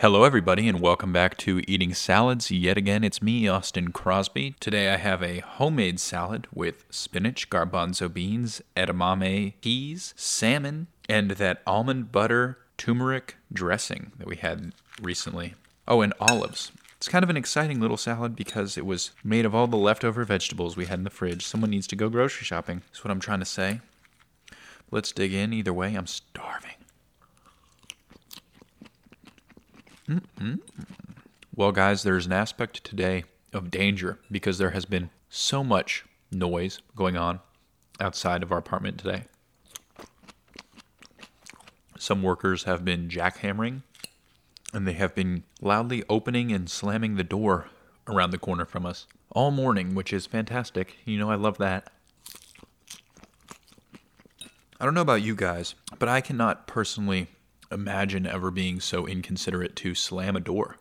Hello, everybody, and welcome back to Eating Salads. Yet again, it's me, Austin Crosby. Today I have a homemade salad with spinach, garbanzo beans, edamame peas, salmon, and that almond butter turmeric dressing that we had recently. Oh, and olives. It's kind of an exciting little salad because it was made of all the leftover vegetables we had in the fridge. Someone needs to go grocery shopping. That's what I'm trying to say. Let's dig in. Either way, I'm starving. Mm-mm. Well, guys, there's an aspect today of danger because there has been so much noise going on outside of our apartment today. Some workers have been jackhammering and they have been loudly opening and slamming the door around the corner from us all morning, which is fantastic. You know, I love that. I don't know about you guys, but I cannot personally imagine ever being so inconsiderate to slam a door.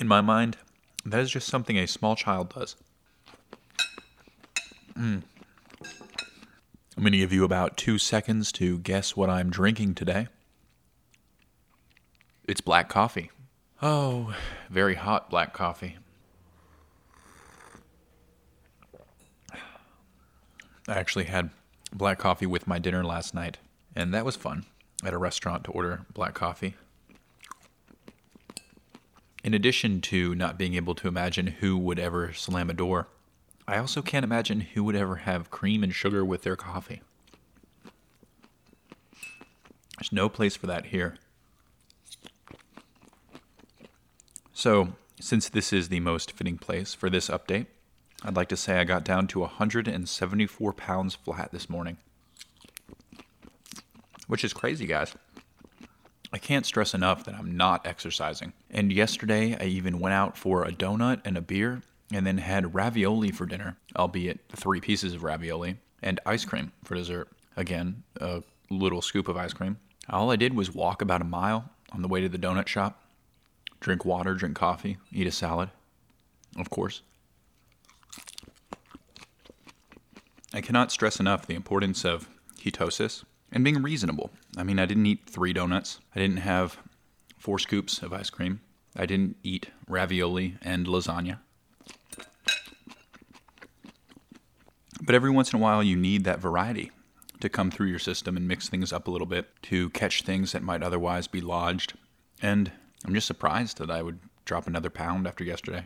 In my mind, that is just something a small child does. Mm. I'm going to give you about two seconds to guess what I'm drinking today. It's black coffee. Oh, very hot black coffee. I actually had black coffee with my dinner last night, and that was fun at a restaurant to order black coffee. In addition to not being able to imagine who would ever slam a door, I also can't imagine who would ever have cream and sugar with their coffee. There's no place for that here. So, since this is the most fitting place for this update, I'd like to say I got down to 174 pounds flat this morning. Which is crazy, guys. I can't stress enough that I'm not exercising. And yesterday, I even went out for a donut and a beer, and then had ravioli for dinner, albeit three pieces of ravioli, and ice cream for dessert. Again, a little scoop of ice cream. All I did was walk about a mile on the way to the donut shop, drink water, drink coffee, eat a salad, of course. I cannot stress enough the importance of ketosis and being reasonable. I mean, I didn't eat three donuts, I didn't have four scoops of ice cream, I didn't eat ravioli and lasagna. But every once in a while, you need that variety to come through your system and mix things up a little bit to catch things that might otherwise be lodged. And I'm just surprised that I would drop another pound after yesterday.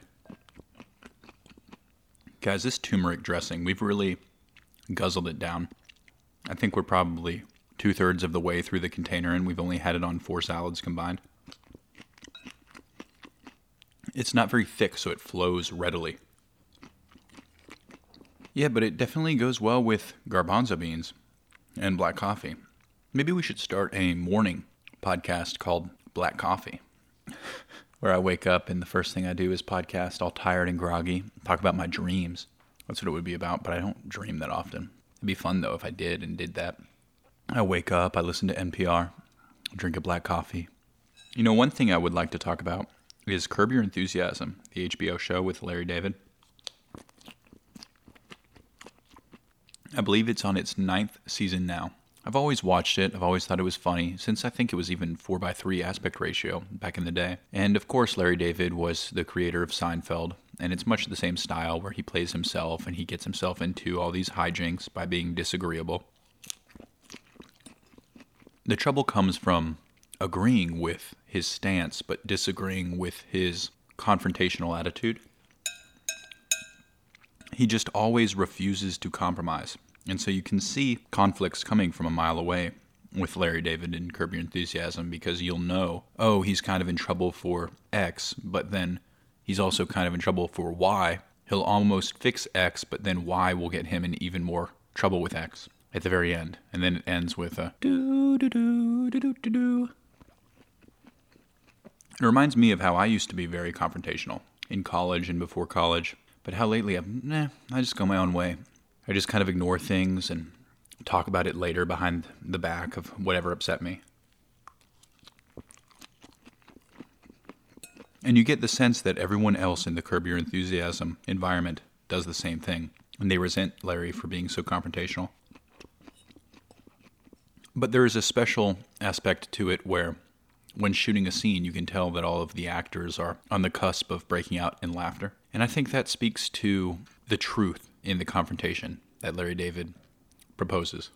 Guys, this turmeric dressing, we've really guzzled it down. I think we're probably two thirds of the way through the container, and we've only had it on four salads combined. It's not very thick, so it flows readily. Yeah, but it definitely goes well with garbanzo beans and black coffee. Maybe we should start a morning podcast called Black Coffee, where I wake up and the first thing I do is podcast all tired and groggy, talk about my dreams. That's what it would be about, but I don't dream that often. It'd be fun though if I did and did that. I wake up, I listen to NPR, drink a black coffee. You know, one thing I would like to talk about is Curb Your Enthusiasm, the HBO show with Larry David. I believe it's on its ninth season now. I've always watched it. I've always thought it was funny, since I think it was even 4x3 aspect ratio back in the day. And of course, Larry David was the creator of Seinfeld, and it's much the same style where he plays himself and he gets himself into all these hijinks by being disagreeable. The trouble comes from agreeing with his stance but disagreeing with his confrontational attitude. He just always refuses to compromise. And so you can see conflicts coming from a mile away with Larry David and Curb Your Enthusiasm because you'll know, oh, he's kind of in trouble for X, but then he's also kind of in trouble for Y. He'll almost fix X, but then Y will get him in even more trouble with X at the very end. And then it ends with a do do do do do do do. It reminds me of how I used to be very confrontational in college and before college, but how lately I'm, nah, I just go my own way. I just kind of ignore things and talk about it later behind the back of whatever upset me. And you get the sense that everyone else in the Curb Your Enthusiasm environment does the same thing, and they resent Larry for being so confrontational. But there is a special aspect to it where when shooting a scene, you can tell that all of the actors are on the cusp of breaking out in laughter. And I think that speaks to the truth in the confrontation that Larry David proposes.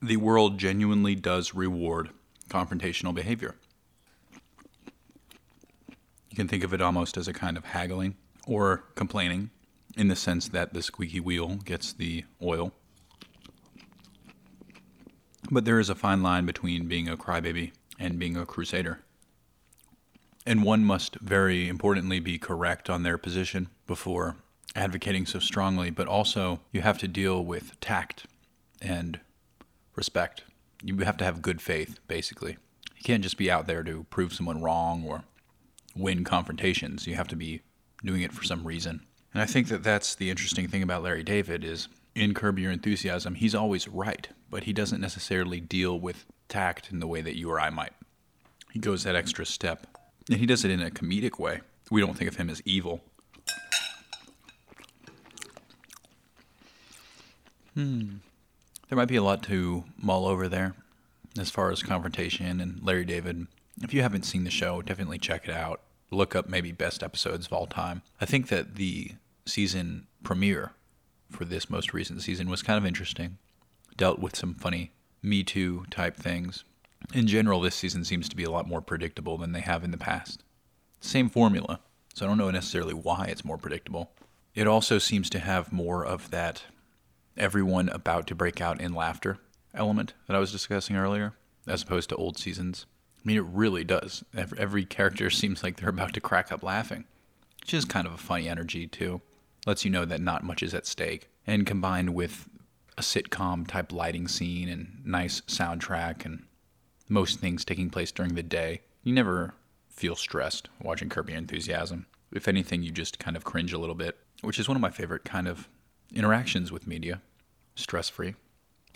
The world genuinely does reward confrontational behavior. You can think of it almost as a kind of haggling or complaining in the sense that the squeaky wheel gets the oil. But there is a fine line between being a crybaby and being a crusader. And one must very importantly be correct on their position before advocating so strongly, but also you have to deal with tact and respect. You have to have good faith, basically. You can't just be out there to prove someone wrong or win confrontations. You have to be doing it for some reason. And I think that that's the interesting thing about Larry David is in Curb Your Enthusiasm, he's always right, but he doesn't necessarily deal with tact in the way that you or I might. He goes that extra step, and he does it in a comedic way. We don't think of him as evil. Hmm. There might be a lot to mull over there as far as confrontation and Larry David. If you haven't seen the show, definitely check it out. Look up maybe best episodes of all time. I think that the season premiere for this most recent season was kind of interesting. Dealt with some funny Me Too type things. In general, this season seems to be a lot more predictable than they have in the past. Same formula, so I don't know necessarily why it's more predictable. It also seems to have more of that everyone about to break out in laughter element that I was discussing earlier, as opposed to old seasons. I mean, it really does. Every character seems like they're about to crack up laughing, which is kind of a funny energy, too. Lets you know that not much is at stake. And combined with a sitcom type lighting scene and nice soundtrack and most things taking place during the day, you never feel stressed watching Curb Your Enthusiasm. If anything, you just kind of cringe a little bit, which is one of my favorite kind of interactions with media, stress free.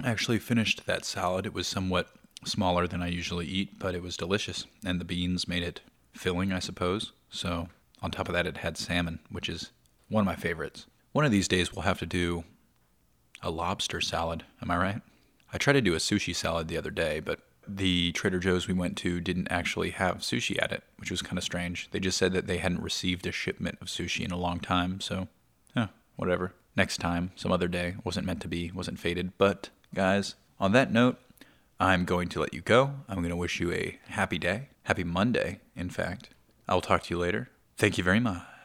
I actually finished that salad. It was somewhat smaller than I usually eat, but it was delicious, and the beans made it filling, I suppose. So, on top of that, it had salmon, which is one of my favorites. One of these days, we'll have to do a lobster salad. Am I right? I tried to do a sushi salad the other day, but the Trader Joe's we went to didn't actually have sushi at it, which was kind of strange. They just said that they hadn't received a shipment of sushi in a long time, so, yeah, whatever next time, some other day. Wasn't meant to be, wasn't fated. But, guys, on that note, I'm going to let you go. I'm going to wish you a happy day. Happy Monday, in fact. I'll talk to you later. Thank you very much.